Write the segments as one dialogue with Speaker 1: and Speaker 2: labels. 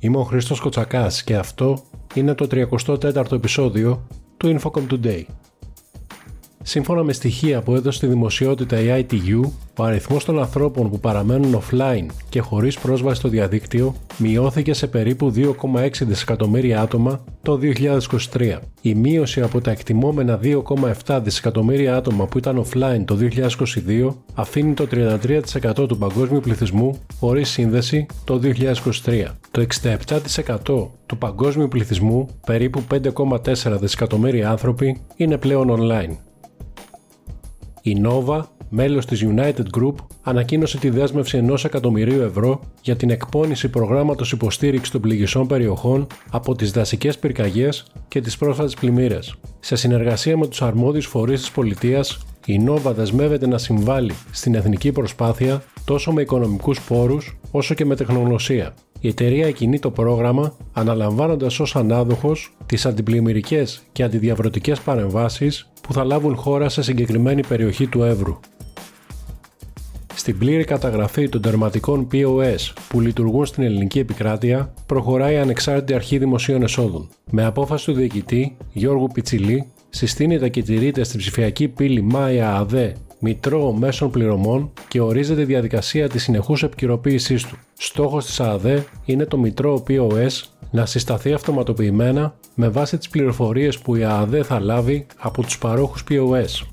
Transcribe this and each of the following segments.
Speaker 1: Είμαι ο Χρήστος Κοτσακάς και αυτό είναι το 34ο επεισόδιο του Infocom Today. Σύμφωνα με στοιχεία που έδωσε στη δημοσιότητα η ITU, ο αριθμός των ανθρώπων που παραμένουν offline και χωρίς πρόσβαση στο διαδίκτυο μειώθηκε σε περίπου 2,6 δισεκατομμύρια άτομα το 2023. Η μείωση από τα εκτιμόμενα 2,7 δισεκατομμύρια άτομα που ήταν offline το 2022 αφήνει το 33% του παγκόσμιου πληθυσμού χωρίς σύνδεση το 2023. Το 67% του παγκόσμιου πληθυσμού, περίπου 5,4 δισεκατομμύρια άνθρωποι, είναι πλέον online. Η Nova, μέλος της United Group, ανακοίνωσε τη δέσμευση 1 εκατομμυρίου ευρώ για την εκπόνηση προγράμματος υποστήριξης των πληγισών περιοχών από τις δασικές πυρκαγιές και τις πρόσφατες πλημμύρες. Σε συνεργασία με τους αρμόδιους φορείς της πολιτείας, η Nova δεσμεύεται να συμβάλλει στην εθνική προσπάθεια τόσο με οικονομικούς πόρους όσο και με τεχνογνωσία. Η εταιρεία εκκινεί το πρόγραμμα αναλαμβάνοντας ως ανάδοχος τις αντιπλημμυρικές και αντιδιαβρωτικές παρεμβάσεις που θα λάβουν χώρα σε συγκεκριμένη περιοχή του Εύρου. Στην πλήρη καταγραφή των τερματικών POS που λειτουργούν στην ελληνική επικράτεια, προχωράει η Ανεξάρτητη Αρχή Δημοσίων Εσόδων. Με απόφαση του διοικητή Γιώργου Πιτσιλή, συστήνεται και τηρείται στην ψηφιακή πύλη Μάια ΑΔΕ Μητρό Μέσων Πληρωμών και ορίζεται η διαδικασία της συνεχούς επικυροποίησής του. Στόχος της ΑΔΕ είναι το Μητρό POS να συσταθεί αυτοματοποιημένα με βάση τις πληροφορίες που η ΑΔΕ θα λάβει από τους παρόχους POS.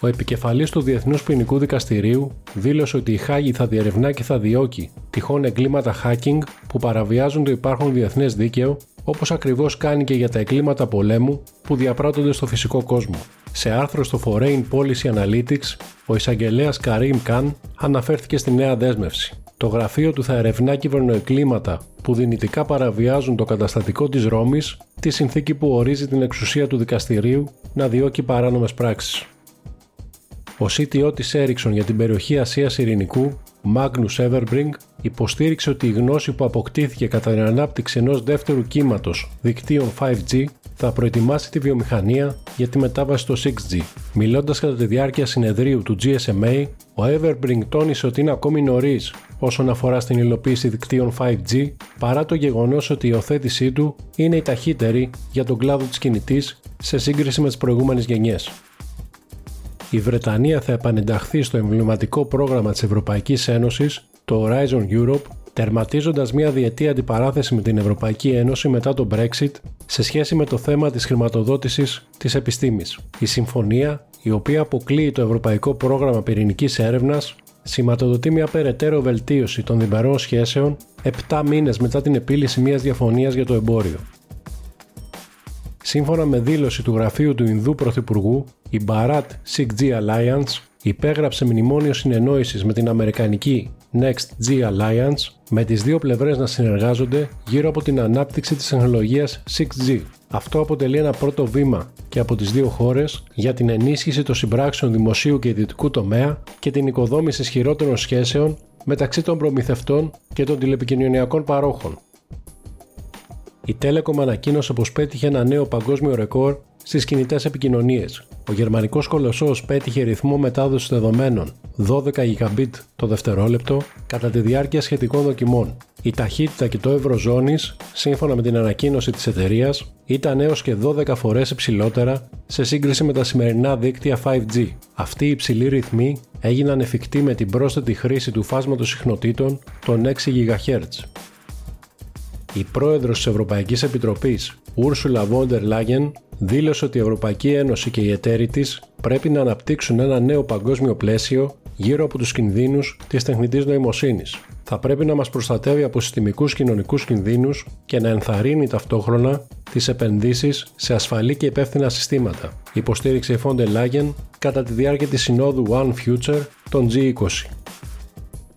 Speaker 1: Ο επικεφαλής του Διεθνούς Ποινικού Δικαστηρίου δήλωσε ότι η Χάγη θα διερευνά και θα διώκει τυχόν εγκλήματα hacking που παραβιάζουν το υπάρχον διεθνές δίκαιο όπως ακριβώς κάνει και για τα εγκλήματα πολέμου που διαπράττονται στο φυσικό κόσμο. Σε άρθρο στο Foreign Policy Analytics, ο εισαγγελέας Καρίμ Καν αναφέρθηκε στη νέα δέσμευση. Το γραφείο του θα ερευνά κυβερνοεκκλήματα που δυνητικά παραβιάζουν το καταστατικό της Ρώμης, τη συνθήκη που ορίζει την εξουσία του δικαστηρίου να διώκει παράνομες πράξεις. Ο CTO της Ericsson για την περιοχή Ασίας Ειρηνικού, Magnus Everbring, υποστήριξε ότι η γνώση που αποκτήθηκε κατά την ανάπτυξη ενός δεύτερου κύματος δικτύων 5G θα προετοιμάσει τη βιομηχανία για τη μετάβαση στο 6G. Μιλώντας κατά τη διάρκεια συνεδρίου του GSMA, ο Everbring τόνισε ότι είναι ακόμη νωρίς όσον αφορά στην υλοποίηση δικτύων 5G, παρά το γεγονός ότι η υιοθέτησή του είναι η ταχύτερη για τον κλάδο της κινητής σε σύγκριση με τις προηγούμενες γενιές. Η Βρετανία θα επανενταχθεί στο εμβληματικό πρόγραμμα της Ευρωπαϊκής Ένωσης, το Horizon Europe, τερματίζοντας μια διετή αντιπαράθεση με την Ευρωπαϊκή Ένωση μετά το Brexit σε σχέση με το θέμα της χρηματοδότησης της επιστήμης. Η συμφωνία, η οποία αποκλείει το Ευρωπαϊκό Πρόγραμμα Πυρηνικής Έρευνας, σηματοδοτεί μια περαιτέρω βελτίωση των διμερών σχέσεων 7 μήνες μετά την επίλυση μιας διαφωνίας για το εμπόριο. Σύμφωνα με δήλωση του γραφείου του Ινδού Πρωθυπουργού, η Bharat 6G Alliance υπέγραψε μνημόνιο συνεννόησης με την Αμερικανική Next G Alliance με τις δύο πλευρές να συνεργάζονται γύρω από την ανάπτυξη της τεχνολογίας 6G. Αυτό αποτελεί ένα πρώτο βήμα και από τις δύο χώρες για την ενίσχυση των συμπράξεων δημοσίου και ιδιωτικού τομέα και την οικοδόμηση ισχυρότερων σχέσεων μεταξύ των προμηθευτών και των τηλεπικοινωνιακών παρόχων. Η Telecom ανακοίνωσε πως πέτυχε ένα νέο παγκόσμιο ρεκόρ στις κινητές επικοινωνίες. Ο γερμανικός κολοσσός πέτυχε ρυθμό μετάδοσης δεδομένων 12 Gb το δευτερόλεπτο κατά τη διάρκεια σχετικών δοκιμών. Η ταχύτητα και το ευρώ ζώνης, σύμφωνα με την ανακοίνωση της εταιρείας, ήταν έως και 12 φορές υψηλότερα σε σύγκριση με τα σημερινά δίκτυα 5G. Αυτοί οι υψηλοί ρυθμοί έγιναν εφικτοί με την πρόσθετη χρήση του φάσματος συχνοτήτων των 6 GHz. Η πρόεδρος της Ευρωπαϊκής Επιτροπής, Ursula von der Leyen, δήλωσε ότι η Ευρωπαϊκή Ένωση και οι εταίροι της πρέπει να αναπτύξουν ένα νέο παγκόσμιο πλαίσιο γύρω από τους κινδύνους της τεχνητής νοημοσύνης. Θα πρέπει να μας προστατεύει από συστημικούς κοινωνικούς κινδύνους και να ενθαρρύνει ταυτόχρονα τις επενδύσεις σε ασφαλή και υπεύθυνα συστήματα, υποστήριξε η Fonda Leyen κατά τη διάρκεια της συνόδου One Future των G20.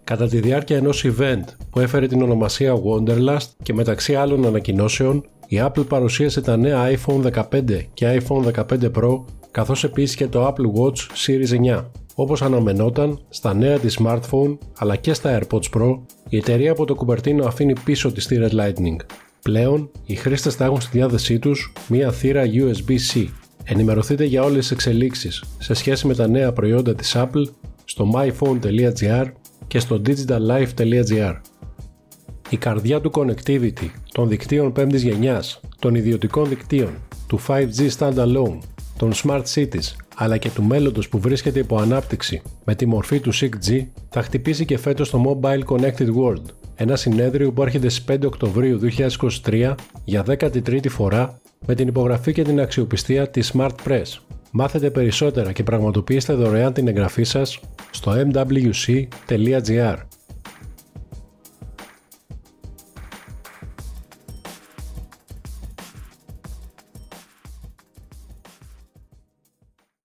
Speaker 1: Κατά τη διάρκεια ενός event που έφερε την ονομασία Wonderlust και μεταξύ άλλων ανακοινώσεων, η Apple παρουσίασε τα νέα iPhone 15 και iPhone 15 Pro καθώς επίσης και το Apple Watch Series 9. Όπως αναμενόταν, στα νέα της smartphone αλλά και στα AirPods Pro, η εταιρεία από το κουμπερτίνο αφήνει πίσω της θύρα Lightning. Πλέον, οι χρήστες θα έχουν στη διάθεσή τους μία θύρα USB-C. Ενημερωθείτε για όλες τις εξελίξεις σε σχέση με τα νέα προϊόντα της Apple στο myphone.gr και στο digitallife.gr. Η καρδιά του connectivity, των δικτύων 5ης γενιάς, των ιδιωτικών δικτύων, του 5G standalone, των smart cities, αλλά και του μέλλοντος που βρίσκεται υπό ανάπτυξη με τη μορφή του 6G, θα χτυπήσει και φέτος το Mobile Connected World, ένα συνέδριο που έρχεται στις 5 Οκτωβρίου 2023 για 13η φορά με την υπογραφή και την αξιοπιστία της Smart Press. Μάθετε περισσότερα και πραγματοποιήστε δωρεάν την εγγραφή σας στο mwc.gr.